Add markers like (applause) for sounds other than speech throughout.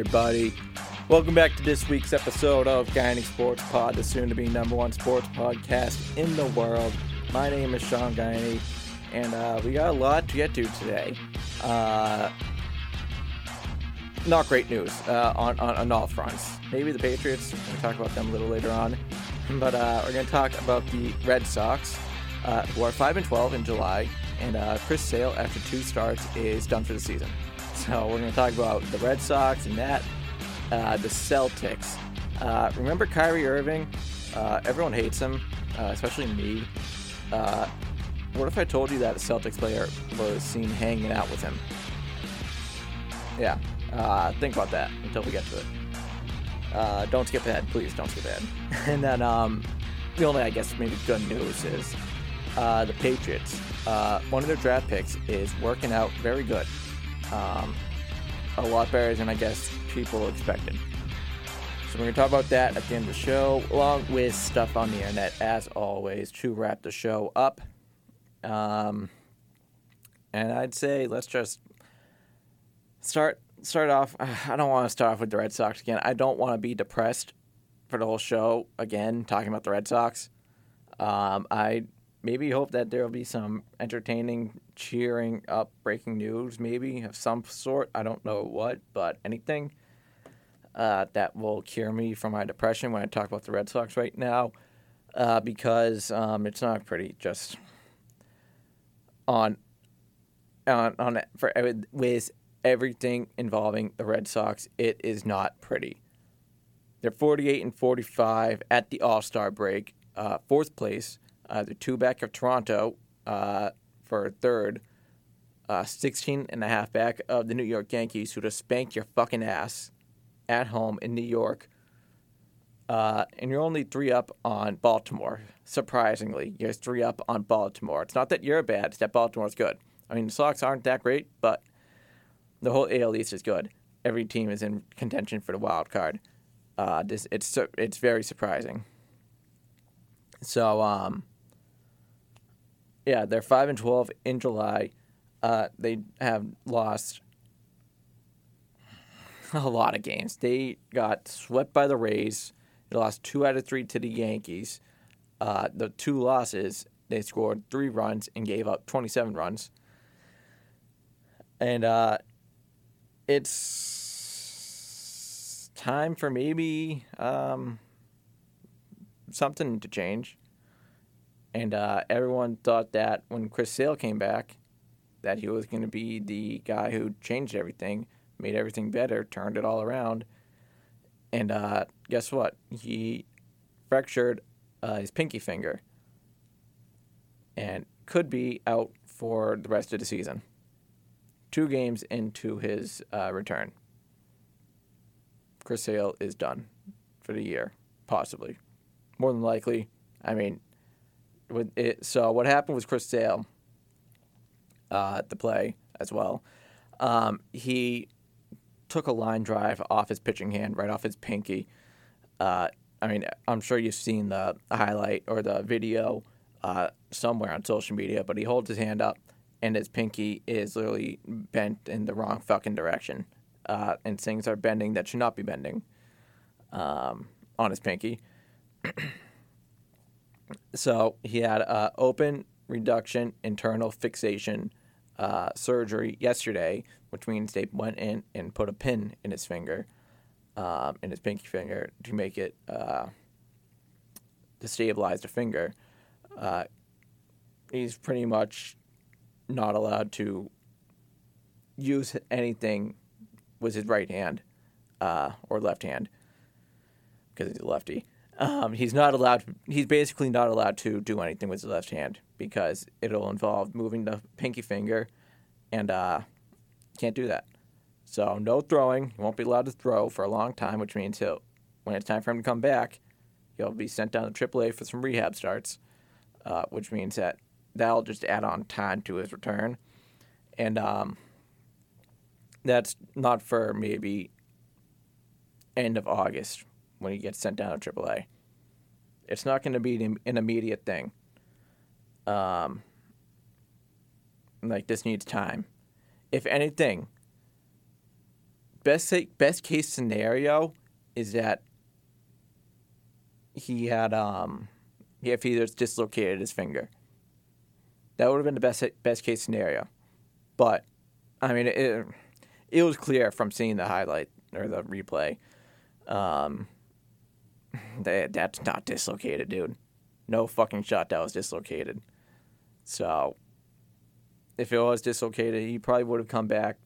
Everybody. Welcome back to this week's episode of Guyaney Sports Pod, the soon to be number one sports podcast in the world. My name is Shawn Guyaney, and uh, we got a lot to get to today. Uh, not great news uh, on, on, on all fronts. Maybe the Patriots, we'll talk about them a little later on. But uh, we're going to talk about the Red Sox, uh, who are 5 and 12 in July, and uh, Chris Sale, after two starts, is done for the season. So we're going to talk about the Red Sox and that, uh, the Celtics. Uh, remember Kyrie Irving? Uh, everyone hates him, uh, especially me. Uh, what if I told you that a Celtics player was seen hanging out with him? Yeah, uh, think about that until we get to it. Don't skip ahead, please. Don't skip ahead. (laughs) and then um, the only, I guess, maybe good news is the Patriots. One of their draft picks is working out very good. Um, a lot better than I guess people expected. So we're gonna talk about that at the end of the show, along with stuff on the internet, as always, to wrap the show up. Um, and I'd say let's just start start off. (sighs) I don't want to start off with the Red Sox again. I don't want to be depressed for the whole show again, talking about the Red Sox. Um, I maybe hope that there will be some entertaining, cheering up breaking news, maybe of some sort. I don't know what, but anything uh, that will cure me from my depression when I talk about the Red Sox right now, uh, because um, it's not pretty. Just on on on for with everything involving the Red Sox, it is not pretty. They're 48 and 45 at the All Star break, uh, fourth place. Uh, they're two back of Toronto uh, for third, uh, 16 and a half back of the New York Yankees, who just spanked your fucking ass at home in New York. Uh, and you're only three up on Baltimore. Surprisingly, you're three up on Baltimore. It's not that you're bad; it's that Baltimore's good. I mean, the Sox aren't that great, but the whole AL East is good. Every team is in contention for the wild card. Uh, this it's it's very surprising. So um, yeah, they're five and twelve in July. Uh, they have lost a lot of games. They got swept by the Rays. They lost two out of three to the Yankees. Uh, the two losses, they scored three runs and gave up 27 runs. And uh, it's time for maybe um, something to change. And uh, everyone thought that when Chris Sale came back, that he was going to be the guy who changed everything, made everything better, turned it all around. And uh, guess what? He fractured uh, his pinky finger and could be out for the rest of the season. Two games into his uh, return. Chris Sale is done for the year, possibly. More than likely. I mean, it, so what happened was Chris Sale uh, the play as well. Um, he took a line drive off his pitching hand, right off his pinky. Uh, I mean, I'm sure you've seen the highlight or the video uh, somewhere on social media, but he holds his hand up and his pinky is literally bent in the wrong fucking direction. Uh, and things are bending that should not be bending um, on his pinky. (clears throat) so he had uh, open reduction internal fixation uh, surgery yesterday, which means they went in and put a pin in his finger, um, in his pinky finger, to make it uh, to stabilize the finger. Uh, he's pretty much not allowed to use anything with his right hand uh, or left hand because he's a lefty. Um, he's not allowed. He's basically not allowed to do anything with his left hand because it'll involve moving the pinky finger, and uh, can't do that. So no throwing. He won't be allowed to throw for a long time, which means he'll, when it's time for him to come back, he'll be sent down to AAA for some rehab starts, uh, which means that that'll just add on time to his return, and um, that's not for maybe end of August when he gets sent down to AAA. It's not going to be an immediate thing. Um, like this needs time. If anything, best best case scenario is that he had um if he just dislocated his finger. That would have been the best best case scenario. But I mean it it was clear from seeing the highlight or the replay. Um (laughs) that that's not dislocated, dude. No fucking shot that was dislocated. So if it was dislocated, he probably would have come back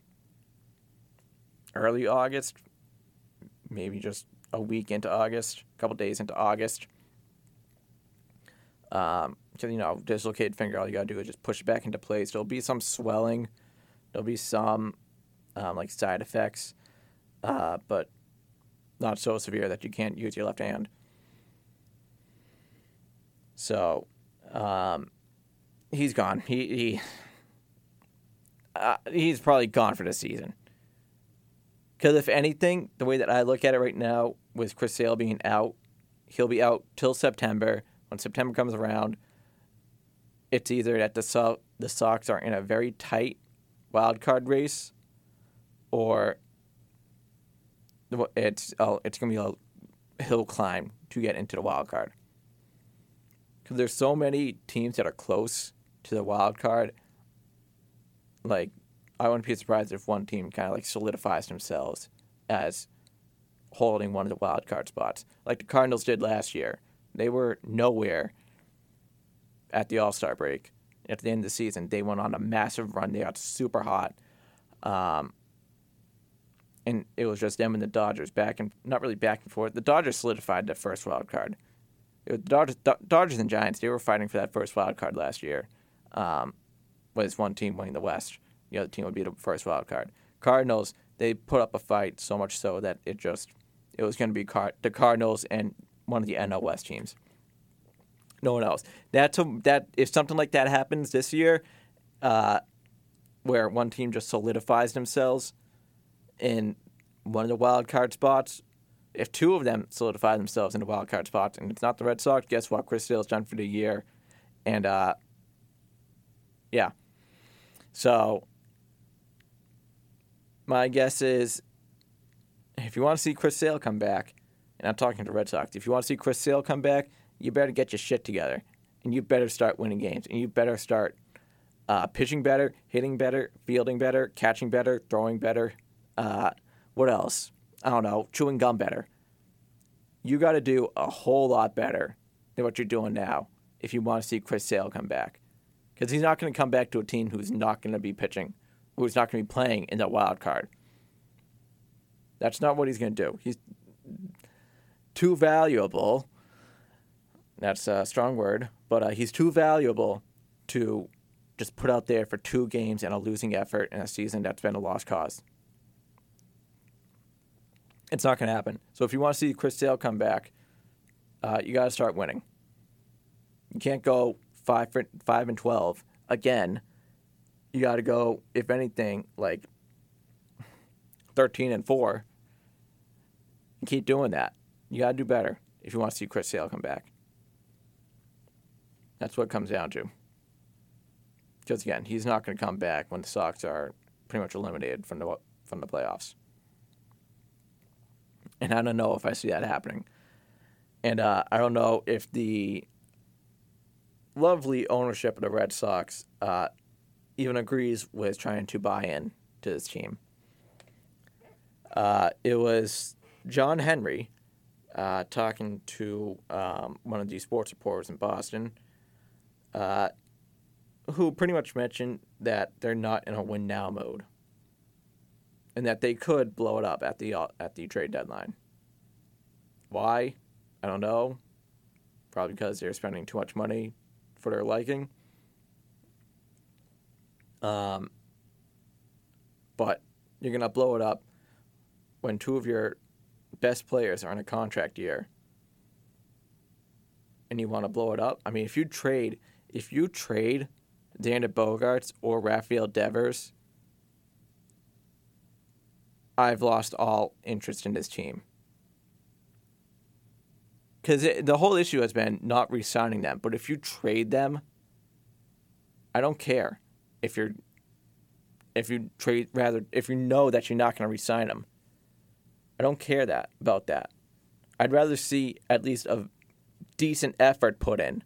early August, maybe just a week into August, a couple days into August. Um, you know, dislocated finger, all you gotta do is just push it back into place. There'll be some swelling, there'll be some um, like side effects, uh, but not so severe that you can't use your left hand. So, um, he's gone. He he. Uh, he's probably gone for the season. Because if anything, the way that I look at it right now, with Chris Sale being out, he'll be out till September. When September comes around, it's either that the so- the Sox are in a very tight wild card race, or it's oh, it's gonna be a hill climb to get into the wild card. Because there's so many teams that are close to the wild card. Like I wouldn't be surprised if one team kind of like solidifies themselves as holding one of the wild card spots, like the Cardinals did last year. They were nowhere at the All Star break. At the end of the season, they went on a massive run. They got super hot, um, and it was just them and the Dodgers back and not really back and forth. The Dodgers solidified the first wild card. The Dodgers, Dodgers and Giants. They were fighting for that first wild card last year. Um, was one team winning the West the other team would be the first wild card. Cardinals, they put up a fight so much so that it just it was going to be Car- the Cardinals and one of the NL West teams. No one else. That's a, that if something like that happens this year, uh, where one team just solidifies themselves in one of the wild card spots, if two of them solidify themselves in the wild card spots, and it's not the Red Sox, guess what? Chris Sale's done for the year, and uh, yeah. So my guess is if you want to see Chris Sale come back, and I'm talking to Red Sox, if you want to see Chris Sale come back, you better get your shit together. And you better start winning games. And you better start uh, pitching better, hitting better, fielding better, catching better, throwing better. Uh, what else? I don't know, chewing gum better. You got to do a whole lot better than what you're doing now if you want to see Chris Sale come back. Because he's not going to come back to a team who's not going to be pitching who's not going to be playing in that wild card. That's not what he's going to do. He's too valuable. That's a strong word, but uh, he's too valuable to just put out there for two games and a losing effort in a season that's been a lost cause. It's not going to happen. So if you want to see Chris Sale come back, uh, you got to start winning. You can't go five for, five and twelve again you got to go, if anything, like 13 and 4. And keep doing that. You got to do better if you want to see Chris Sale come back. That's what comes down to. Because again, he's not going to come back when the Sox are pretty much eliminated from the from the playoffs. And I don't know if I see that happening. And uh, I don't know if the lovely ownership of the Red Sox uh, even agrees with trying to buy in to this team. Uh, it was John Henry uh, talking to um, one of the sports reporters in Boston, uh, who pretty much mentioned that they're not in a win now mode, and that they could blow it up at the uh, at the trade deadline. Why? I don't know. Probably because they're spending too much money for their liking. Um, but you're to blow it up when two of your best players are in a contract year and you want to blow it up. I mean, if you trade, if you trade Xander Bogaerts or Rafael Devers, I've lost all interest in this team. Because the whole issue has been not re signing them. But if you trade them, I don't care if you're if you trade rather if you know that you're not going to resign them, I don't care that about that. I'd rather see at least a decent effort put in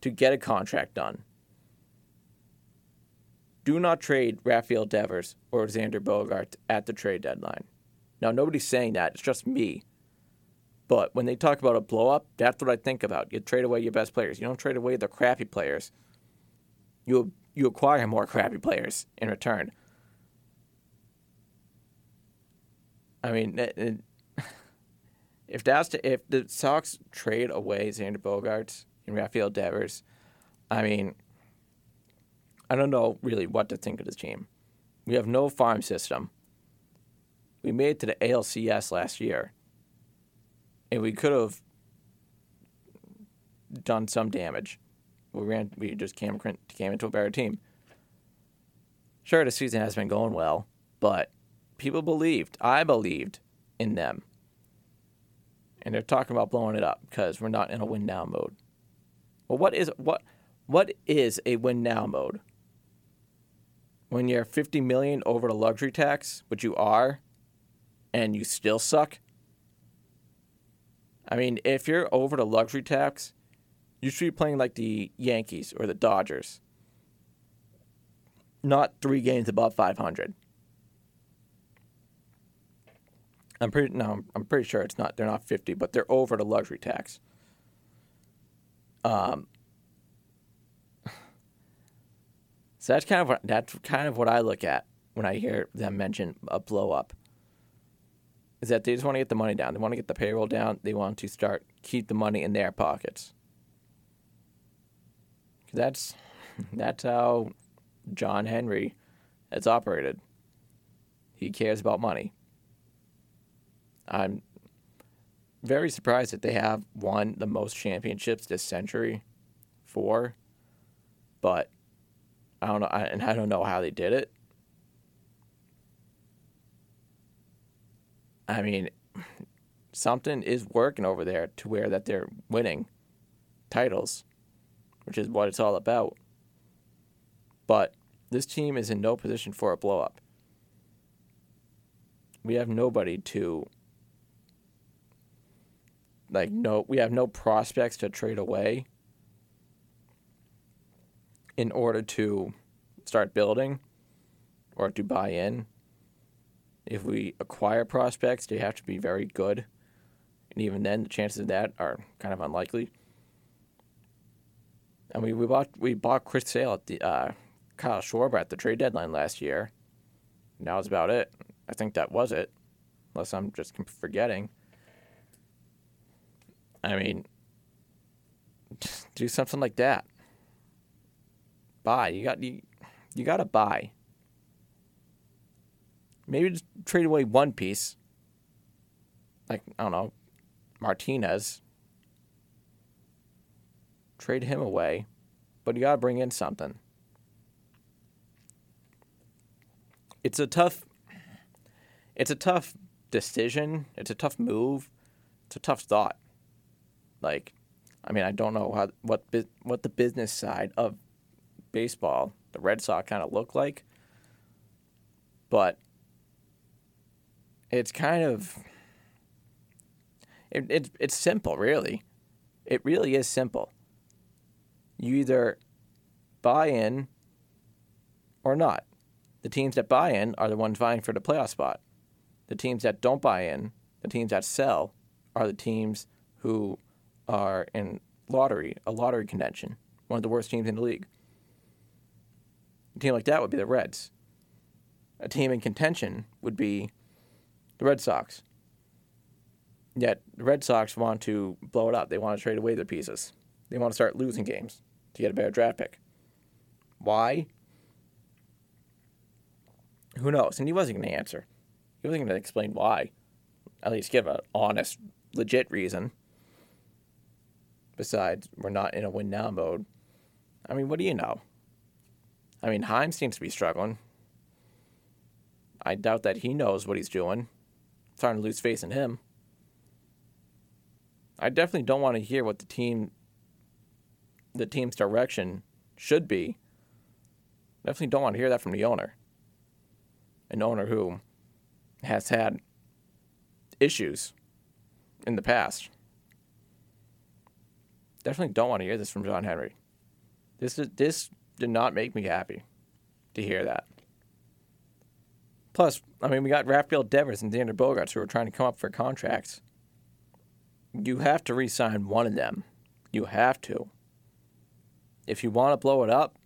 to get a contract done. Do not trade Rafael Devers or Xander Bogart at the trade deadline. Now, nobody's saying that. It's just me. But when they talk about a blow up, that's what I think about. You trade away your best players. You don't trade away the crappy players. You you acquire more crappy players in return. I mean, it, it, (laughs) if that's to, if the Sox trade away Xander Bogaerts and Rafael Devers, I mean, I don't know really what to think of this team. We have no farm system. We made it to the ALCS last year, and we could have done some damage. We ran. We just came came into a better team. Sure, the season has been going well, but people believed. I believed in them and they're talking about blowing it up because we're not in a win now mode. Well, what is what what is a win now mode? When you're 50 million over the luxury tax, which you are, and you still suck. I mean, if you're over the luxury tax, you should be playing like the Yankees or the Dodgers. Not three games above 500. I'm pretty no, I'm pretty sure it's not. They're not 50, but they're over the luxury tax. Um. So that's kind of what that's kind of what I look at when I hear them mention a blow up. Is that they just want to get the money down. They want to get the payroll down. They want to start keep the money in their pockets. That's (laughs) that's how John Henry has operated. He cares about money. I'm very surprised that they have won the most championships this century, four. But I don't know, I, and I don't know how they did it. I mean, something is working over there to where that they're winning titles, which is what it's all about. But this team is in no position for a blow up. We have nobody to like no we have no prospects to trade away in order to start building or to buy in. If we acquire prospects, they have to be very good. And even then the chances of that are kind of unlikely. And we, we bought we bought Chris Sale at the uh, Kyle Schwarber at the trade deadline last year. And that was about it. I think that was it, unless I'm just forgetting. I mean, (laughs) do something like that. Buy. You got you, you got to buy. Maybe just trade away one piece. Like I don't know, Martinez. Trade him away, but you got to bring in something. It's a tough. It's a tough decision. It's a tough move. It's a tough thought. Like, I mean, I don't know how what what the business side of baseball, the Red Sox, kind of look like, but it's kind of it, it, it's simple, really. It really is simple. You either buy in or not. The teams that buy in are the ones vying for the playoff spot. The teams that don't buy in, the teams that sell, are the teams who are in lottery, a lottery contention, one of the worst teams in the league. A team like that would be the Reds. A team in contention would be the Red Sox. Yet the Red Sox want to blow it up. They want to trade away their pieces. They want to start losing games to get a better draft pick. Why? Who knows? And he wasn't going to answer. He wasn't going to explain why. At least give an honest, legit reason. Besides, we're not in a win now mode. I mean, what do you know? I mean, Chaim seems to be struggling. I doubt that he knows what he's doing. starting to lose faith in him. I definitely don't want to hear what the team, the team's direction should be. Definitely don't want to hear that from the owner. An owner who has had issues in the past. Definitely don't want to hear this from John Henry. This is, this did not make me happy to hear that. Plus, I mean, we got Rafael Devers and Xander Bogaerts who are trying to come up for contracts. You have to re-sign one of them. You have to. If you want to blow it up,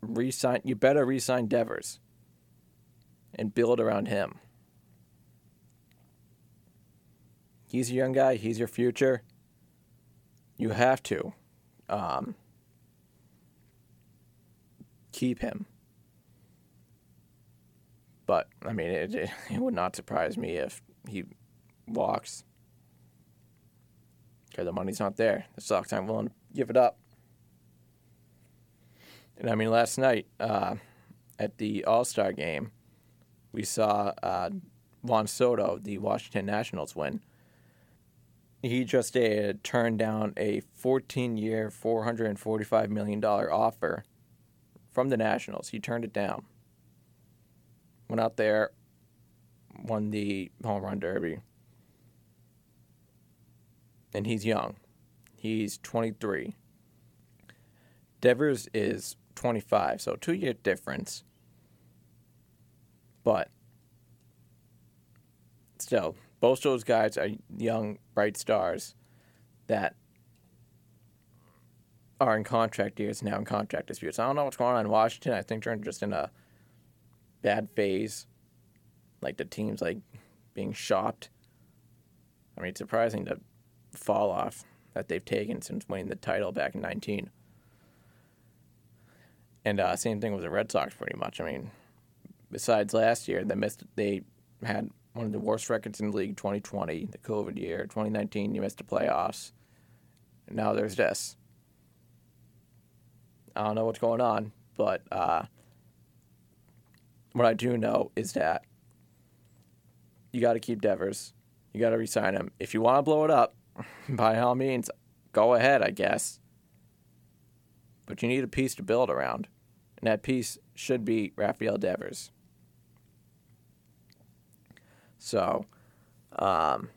re-sign. You better re-sign Devers and build around him. He's a young guy. He's your future. You have to um, keep him. But I mean, it, it, (laughs) it would not surprise me if he walks because the money's not there. The Sox aren't willing to give it up. And I mean, last night uh, at the All Star game, we saw uh, Juan Soto, the Washington Nationals, win. He just uh, turned down a 14 year, $445 million offer from the Nationals. He turned it down. Went out there, won the home run derby. And he's young. He's 23. Devers is 25, so two year difference. But still, both those guys are young, bright stars that are in contract years now in contract disputes. I don't know what's going on in Washington. I think they're just in a bad phase. Like the team's like being shopped. I mean, it's surprising the fall off that they've taken since winning the title back in 19. And uh, same thing with the Red Sox, pretty much. I mean, besides last year, they missed. They had one of the worst records in the league. 2020, the COVID year. 2019, you missed the playoffs. And now there's this. I don't know what's going on, but uh, what I do know is that you got to keep Devers. You got to resign him. If you want to blow it up, (laughs) by all means, go ahead, I guess. But you need a piece to build around, and that piece should be Rafael Devers. So, um,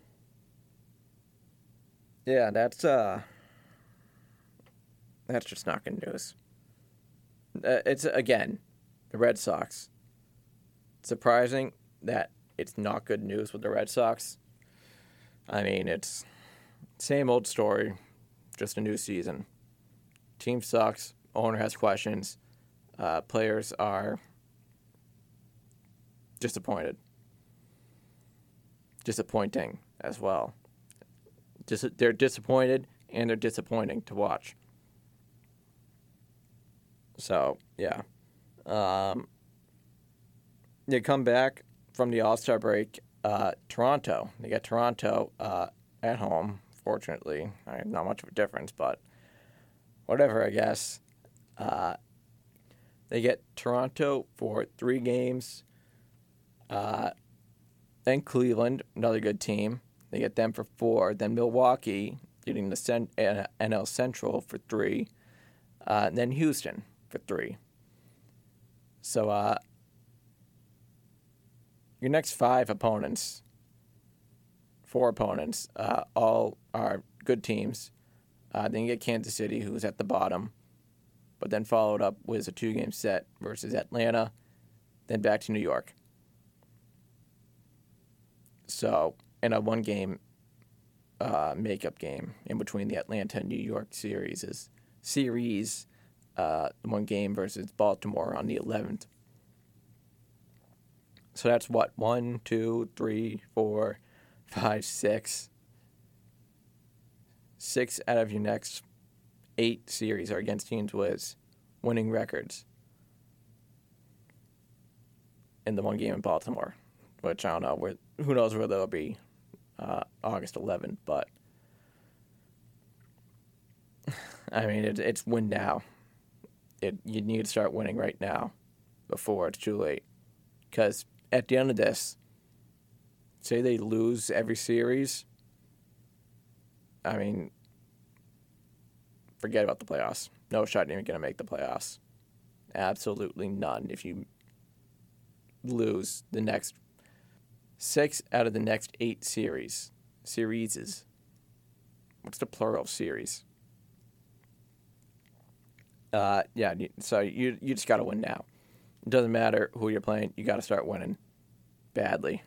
yeah, that's uh, that's just not good news. Uh, it's again, the Red Sox. surprising that it's not good news with the Red Sox. I mean, it's same old story, just a new season. Team sucks. Owner has questions. Uh, players are disappointed disappointing as well. Dis- they're disappointed and they're disappointing to watch. So yeah, um, they come back from the All Star break. Uh, Toronto, they get Toronto uh, at home. Fortunately, not much of a difference, but whatever, I guess. Uh, they get Toronto for three games. Uh, then Cleveland, another good team. They get them for four. Then Milwaukee, getting the NL Central for three. Uh, then Houston for three. So uh, your next five opponents, four opponents, uh, all are good teams. Uh, then you get Kansas City, who's at the bottom, but then followed up with a two game set versus Atlanta, then back to New York. So, in a one game uh, makeup game in between the Atlanta and New York series is series, uh, one game versus Baltimore on the 11th. So that's what one, two, three, four, five, six. Six out of your next eight series are against teams with winning records in the one game in Baltimore, which I don't know where who knows where they'll be uh, August 11th, but (laughs) I mean, it, it's win now. It you need to start winning right now, before it's too late. Because at the end of this, say they lose every series. I mean, forget about the playoffs. No shot even going to make the playoffs. Absolutely none. If you lose the next six out of the next eight series. Series. What's the plural of series? Uh, yeah, so you you just got to win now. It doesn't matter who you're playing. You got to start winning badly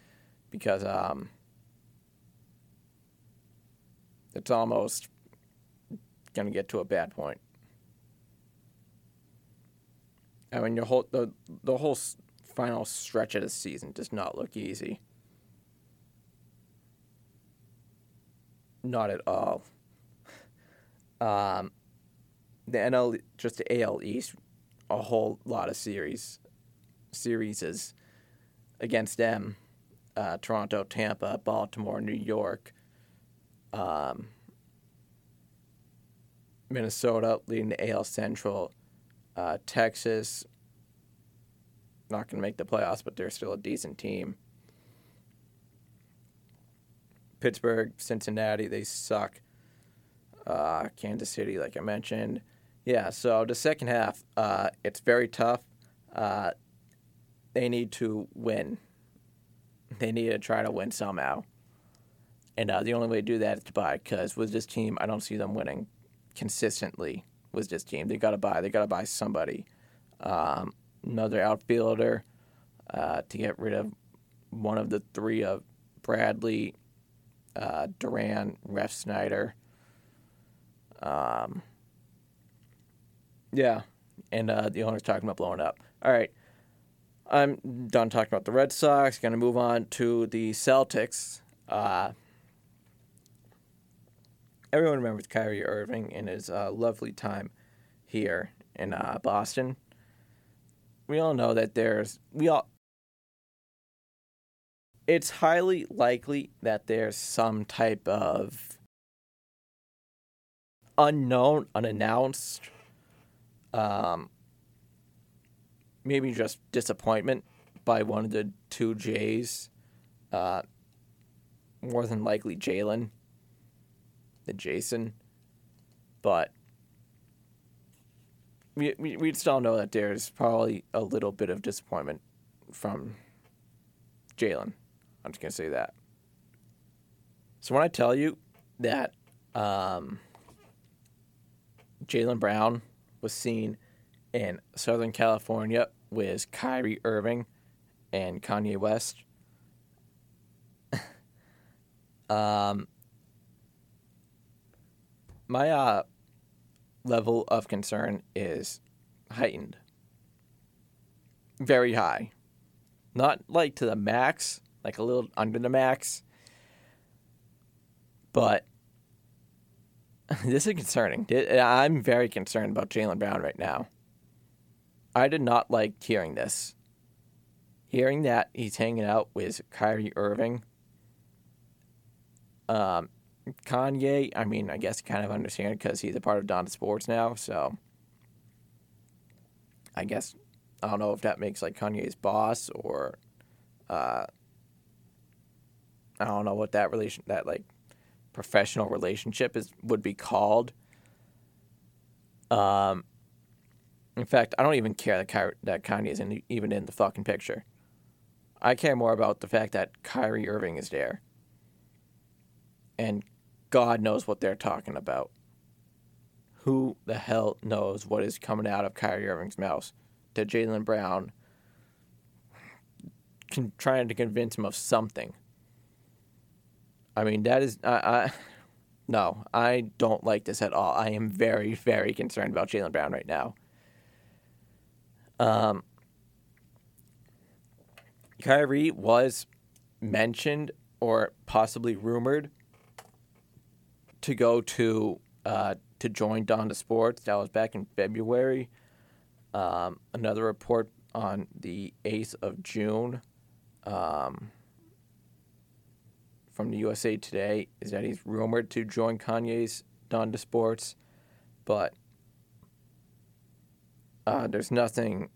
(laughs) because um, it's almost to get to a bad point. I mean, your whole the the whole final stretch of the season does not look easy. Not at all. (laughs) Um, the NL, just the AL East, a whole lot of series, series against them. Uh, Toronto, Tampa, Baltimore, New York, um, Minnesota leading the AL Central, uh, Texas, not going to make the playoffs, but they're still a decent team. Pittsburgh, Cincinnati, they suck. Uh, Kansas City, like I mentioned. Yeah, so the second half, uh, it's very tough. Uh, they need to win. They need to try to win somehow. And uh, the only way to do that is to buy, because with this team, I don't see them winning consistently with this team. They got to buy. They got to buy somebody. Um, another outfielder uh, to get rid of one of the three of Bradley, uh, Duran, Refsnyder. Um, yeah, and uh, the owner's talking about blowing up. All right, I'm done talking about the Red Sox. Going to move on to the Celtics. Uh, everyone remembers Kyrie Irving and his uh, lovely time here in uh, Boston. We all know that there's we all. It's highly likely that there's some type of unknown, unannounced um, maybe just disappointment by one of the two Jays. Uh, more than likely Jaylen than Jayson. But we, we, we still know that there's probably a little bit of disappointment from Jaylen. I'm just to say that. So when I tell you that um, Jaylen Brown was seen in Southern California with Kyrie Irving and Kanye West. (laughs) um, my uh, level of concern is heightened. Very high. Not like to the max, like a little under the max, but (laughs) this is concerning. I'm very concerned about Jaylen Brown right now. I did not like hearing this. Hearing that he's hanging out with Kyrie Irving. Um, Kanye, I mean, I guess kind of understand because he's a part of Donda Sports now, so I guess I don't know if that makes like Kanye's boss or uh, I don't know what that relation that like professional relationship is would be called. Um, in fact, I don't even care that that Kanye is in, even in the fucking picture. I care more about the fact that Kyrie Irving is there. And God knows what they're talking about. Who the hell knows what is coming out of Kyrie Irving's mouth to Jaylen Brown, con- trying to convince him of something. I mean, that is, I, I, (laughs) no, I don't like this at all. I am very, very concerned about Jaylen Brown right now. Um, Kyrie was mentioned or possibly rumored to go to uh, to join Donda Sports. That was back in February. Um, another report on the 8th of June. Um, from the USA Today is that he's rumored to join Kanye's Donda Sports, but uh, there's nothing,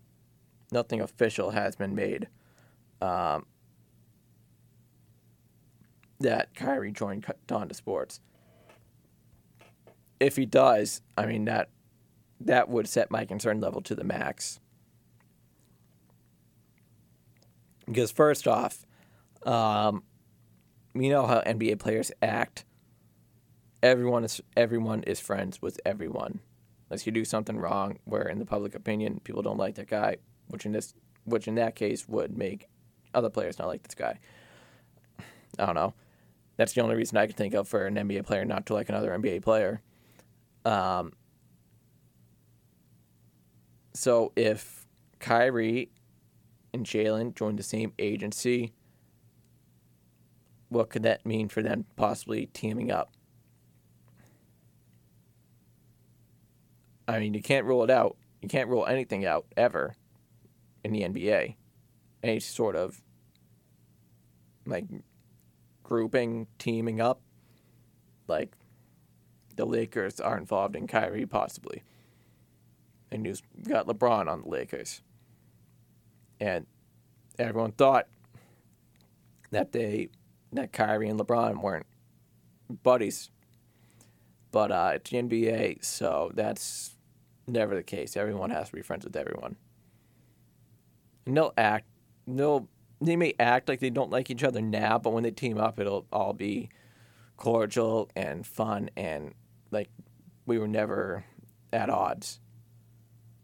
nothing official has been made. Um, that Kyrie joined Donda Sports. If he does, I mean that that would set my concern level to the max. Because first off, Um, you know how NBA players act. Everyone is everyone is friends with everyone. Unless you do something wrong, where in the public opinion people don't like that guy, which in this which in that case would make other players not like this guy. I don't know. That's the only reason I can think of for an NBA player not to like another NBA player. Um, so if Kyrie and Jaylen joined the same agency, what could that mean for them possibly teaming up? I mean, you can't rule it out. You can't rule anything out ever in the NBA. Any sort of like grouping, teaming up. Like the Lakers are involved in Kyrie possibly. And you've got LeBron on the Lakers. And everyone thought that they that Kyrie and LeBron weren't buddies. But uh, it's the NBA, so that's never the case. Everyone has to be friends with everyone. And they'll act, they'll, they may act like they don't like each other now, but when they team up, it'll all be cordial and fun and like we were never at odds.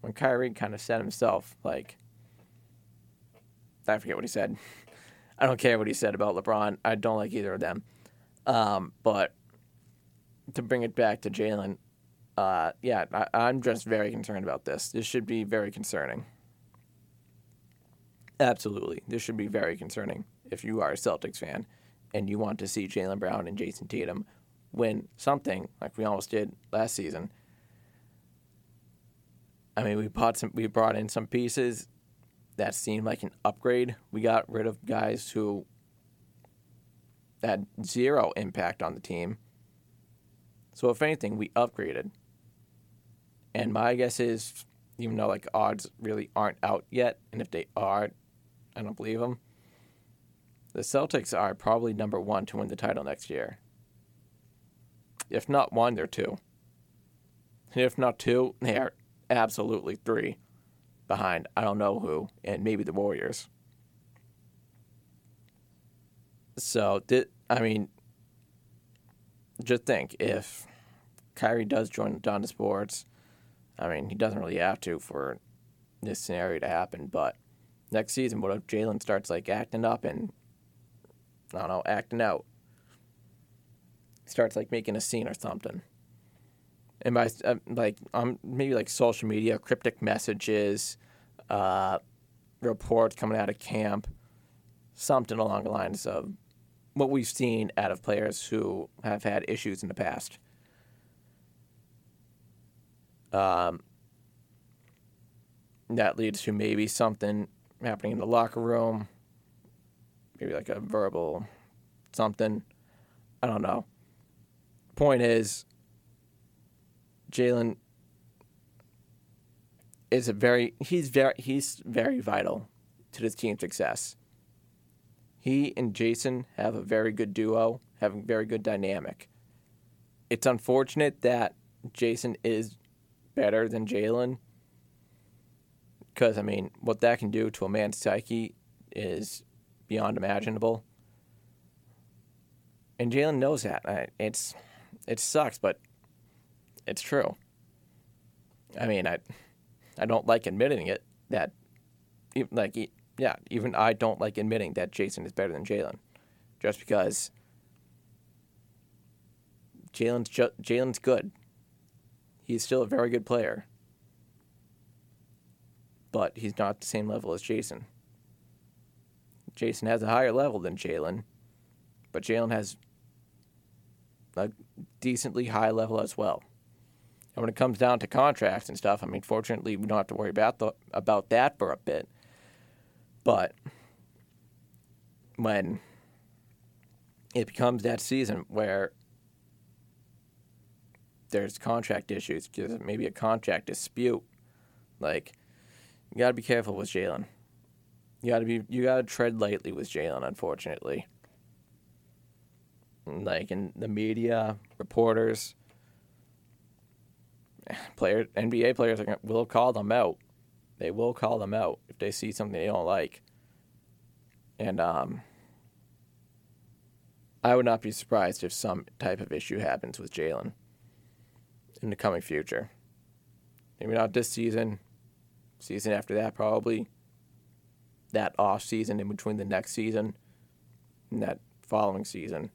When Kyrie kind of said himself, like, I forget what he said. I don't care what he said about LeBron. I don't like either of them. Um, but to bring it back to Jaylen, uh, yeah, I, I'm just very concerned about this. This should be very concerning. Absolutely. This should be very concerning if you are a Celtics fan and you want to see Jaylen Brown and Jayson Tatum win something like we almost did last season. I mean, we bought some, we brought in some pieces that seemed like an upgrade. We got rid of guys who had zero impact on the team. So if anything, we upgraded. And my guess is, even though like odds really aren't out yet, and if they are, I don't believe them. The Celtics are probably number one to win the title next year. If not one, they're two. And if not two, they are absolutely three behind I don't know who, and maybe the Warriors. So, did, I mean, just think if Kyrie does join Donda Sports, I mean, he doesn't really have to for this scenario to happen, but next season, what if Jaylen starts like acting up and, I don't know, acting out? Starts like making a scene or something and by uh, like um maybe like social media, cryptic messages, uh, reports coming out of camp, something along the lines of what we've seen out of players who have had issues in the past. Um, that leads to maybe something happening in the locker room, maybe like a verbal something. I don't know. Point is, Jaylen is a very he's very he's very vital to this team's success. He and Jayson have a very good duo, have a very good dynamic. It's unfortunate that Jayson is better than Jaylen. Because, I mean, what that can do to a man's psyche is beyond imaginable. And Jaylen knows that. It's it sucks, but it's true. I mean, I I don't like admitting it that like yeah, even I don't like admitting that Jayson is better than Jaylen, just because Jaylen's Jaylen's good. He's still a very good player, but he's not the same level as Jayson. Jason has a higher level than Jaylen, but Jaylen has a decently high level as well. And when it comes down to contracts and stuff, I mean, fortunately, we don't have to worry about the, about that for a bit. But when it becomes that season where there's contract issues, just maybe a contract dispute, like you gotta be careful with Jaylen. You gotta be you gotta tread lightly with Jaylen, unfortunately. Like in the media, reporters, player NBA players are, will call them out. They will call them out if they see something they don't like. And um, I would not be surprised if some type of issue happens with Jaylen in the coming future. Maybe not this season, season after that, probably. That off season in between the next season and that following season.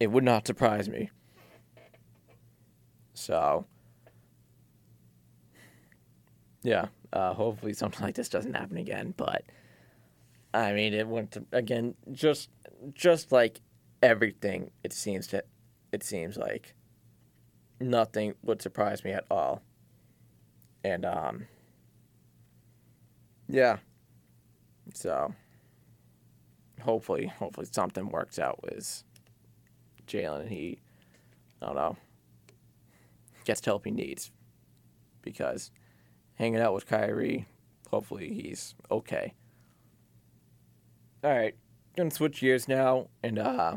It would not surprise me. So, yeah, uh, hopefully something like this doesn't happen again. But I mean, it went to, again just just like everything. It seems to it seems like nothing would surprise me at all. And um, yeah. So hopefully, hopefully something works out with Jaylen and he, I don't know, gets the help he needs. Because hanging out with Kyrie, hopefully he's okay. All right, gonna switch gears now and uh,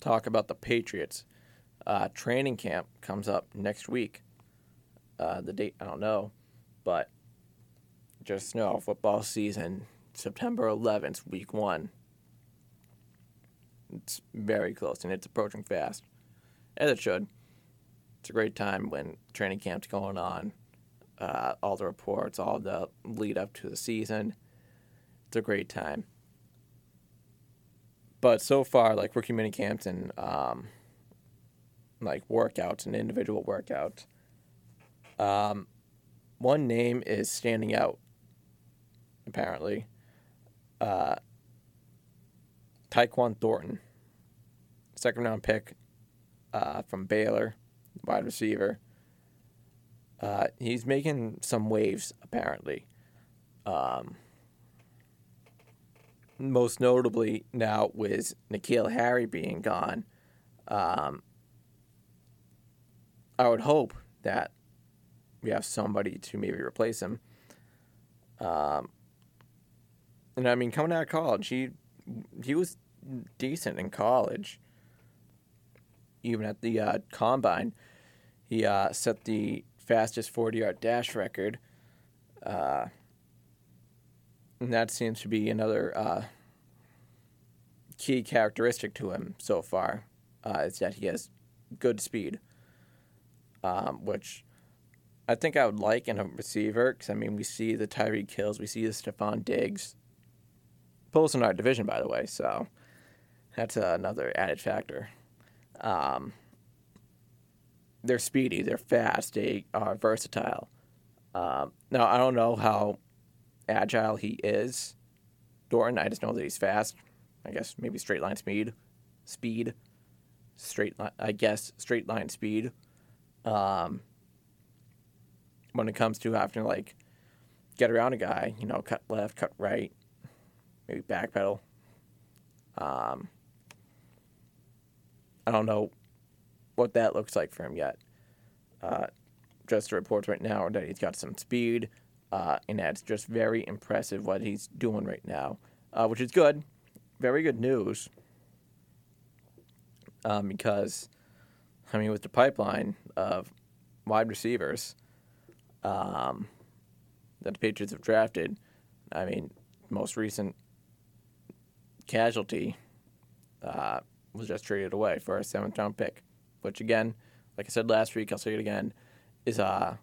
talk about the Patriots. Uh, training camp comes up next week. Uh, the date I don't know, but just know football season September 11th, week one. It's very close and it's approaching fast, as it should. It's a great time when training camp's going on. Uh, all the reports, all the lead up to the season. It's a great time. But so far, like rookie mini camps and um, like workouts and individual workouts, um, one name is standing out. Apparently, uh, Tyquan Thornton, second round pick uh, from Baylor, wide receiver. Uh, he's making some waves apparently. Um, most notably now with N'Keal Harry being gone, um, I would hope that we have somebody to maybe replace him. Um, and I mean, coming out of college, he he was decent in college. Even at the uh, combine, he uh, set the fastest forty-yard dash record. Uh, and that seems to be another uh, key characteristic to him so far. Uh, is that he has good speed, um, which I think I would like in a receiver. Because I mean, we see the Tyreek Hills, we see the Stefon Diggs, Pulls in our division, by the way. So that's another added factor. Um, they're speedy, they're fast, they are versatile. Um, now I don't know how agile he is, Thornton. I just know that he's fast. I guess maybe straight line speed, speed, straight line. I guess straight line speed. Um, when it comes to having to like get around a guy, you know, cut left, cut right, maybe backpedal. Um, I don't know what that looks like for him yet. Uh, just the reports right now are that he's got some speed, uh, and that's just very impressive what he's doing right now, uh, which is good. Very good news. Um, because, I mean, with the pipeline of wide receivers um, that the Patriots have drafted, I mean, most recent casualty uh, was just traded away for a seventh round pick, which again, like I said last week, I'll say it again, is uh,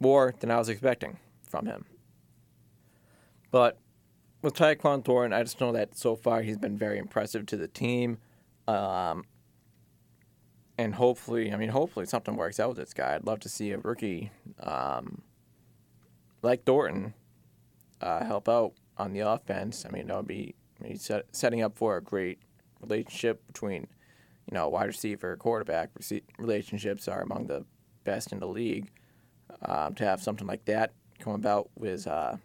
more than I was expecting from him. But with Tyquan Thornton, I just know that so far he's been very impressive to the team. Um, and hopefully, I mean, hopefully something works out with this guy. I'd love to see a rookie um, like Thornton uh, help out on the offense. I mean, that would be set, setting up for a great relationship between, you know, wide receiver, quarterback. relationships are among the best in the league. Um, to have something like that come about with uh,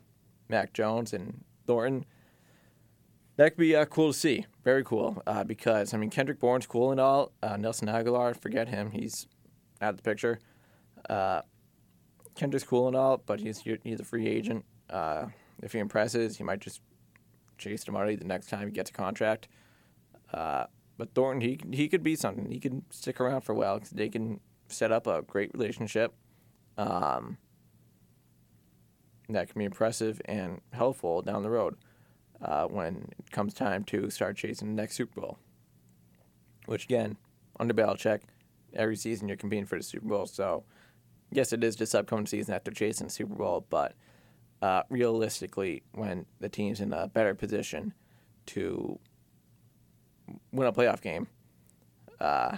Mac Jones and Thornton, that could be uh, cool to see. Very cool. Uh, because, I mean, Kendrick Bourne's cool and all. Uh, Nelson Agholor, forget him. He's out of the picture. Uh, Kendrick's cool and all, but he's, he's a free agent. Uh, if he impresses, he might just chase him the next time he gets a contract. But Thornton, he, he could be something. He can stick around for a while. because They can set up a great relationship. Um, that can be impressive and helpful down the road. uh, when it comes time to start chasing the next Super Bowl. Which again, under Belichick, every season you're competing for the Super Bowl. So, yes, it is this upcoming season after chasing the Super Bowl, but uh, realistically, when the team's in a better position to win a playoff game, uh,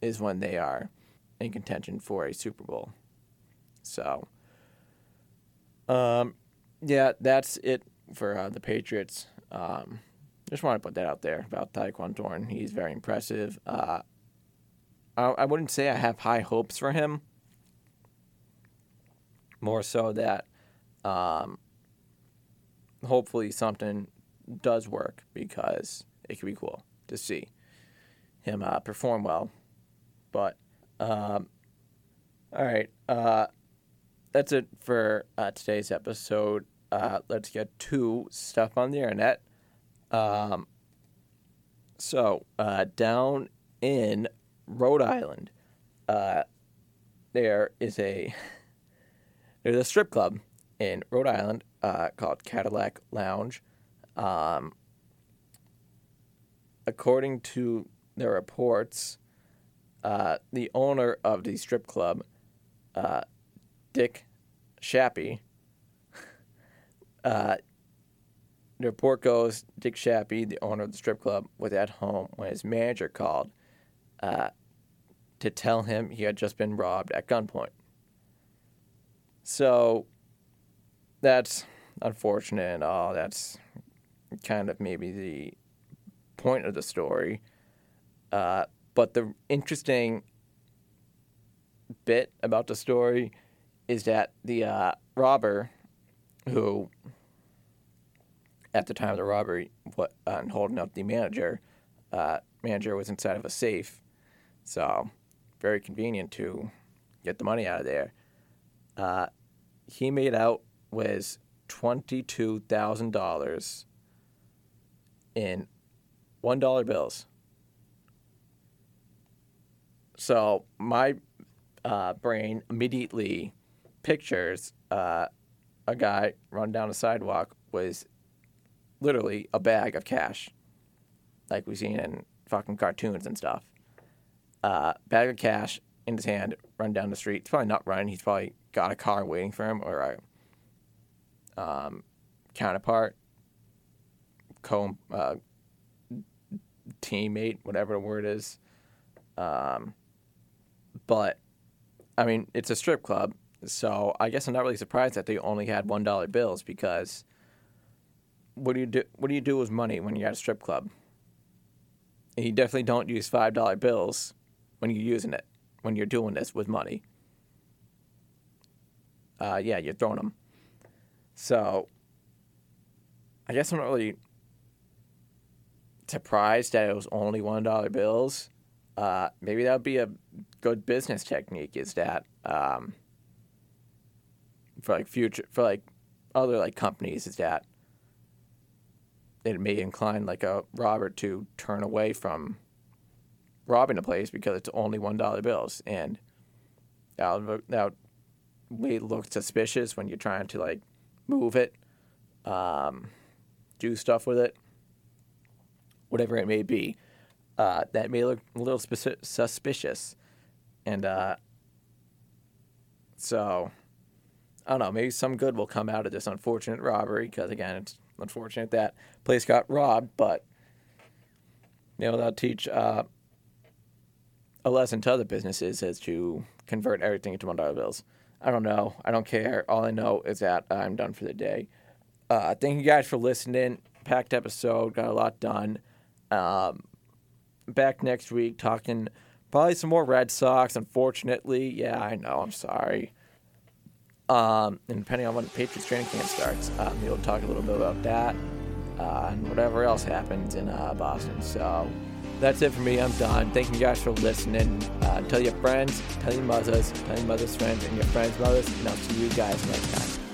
is when they are in contention for a Super Bowl. So, um, yeah, that's it for uh, the Patriots. Um, just want to put that out there about Tyquan Thornton. He's very impressive. Uh, I, I wouldn't say I have high hopes for him. More so that um, hopefully something does work because it could be cool to see him uh, perform well. But um, all right, uh, that's it for uh, today's episode. Uh, let's get to stuff on the internet. Um, so uh, down in Rhode Island, uh, there is a (laughs) there's a strip club in Rhode Island called Cadillac Lounge. Um, according to the reports, uh, the owner of the strip club, uh, Dick Shappy, (laughs) uh, the report goes Dick Shappy, the owner of the strip club, was at home when his manager called uh, to tell him he had just been robbed at gunpoint. So that's unfortunate and all. That's kind of maybe the point of the story. Uh, but the interesting bit about the story is that the uh, robber, who at the time of the robbery, what uh, holding up the manager, uh, manager was inside of a safe, so very convenient to get the money out of there. Uh, he made out was twenty two thousand dollars in one dollar bills. So my uh, brain immediately pictures uh, a guy run down a sidewalk with literally a bag of cash, like we've seen in fucking cartoons and stuff. Uh, bag of cash in his hand, run down the street. He's probably not running. He's probably got a car waiting for him or a um, counterpart, co uh, teammate, whatever the word is. Um, but I mean, it's a strip club, so I guess I'm not really surprised that they only had one dollar bills because what do you do? What do you do with money when you're at a strip club? And you definitely don't use five dollar bills when you're using it when you're doing this with money. Uh, yeah, you're throwing them. So I guess I'm not really surprised that it was only one dollar bills. Uh, maybe that would be a good business technique. Is that um, for like future for like other like companies? Is that it may incline like a robber to turn away from robbing a place because it's only one dollar bills, and that would, that would look suspicious when you're trying to like move it, um, do stuff with it, whatever it may be. Uh, that may look a little suspicious, and uh, so I don't know. Maybe some good will come out of this unfortunate robbery because again, it's unfortunate that place got robbed, but you know that'll teach uh, a lesson to other businesses as to convert everything into one dollar bills. I don't know. I don't care. All I know is that I'm done for the day. Uh, thank you guys for listening. Packed episode. Got a lot done. Um, back next week talking probably some more Red Sox. Unfortunately, yeah, I know. I'm sorry. Um, and depending on when the Patriots training camp starts, um, we'll talk a little bit about that uh, and whatever else happens in uh, Boston. So that's it for me. I'm done. Thank you guys for listening. Uh, tell your friends, tell your mothers, tell your mother's friends, and your friends' mothers. And I'll see you guys next time.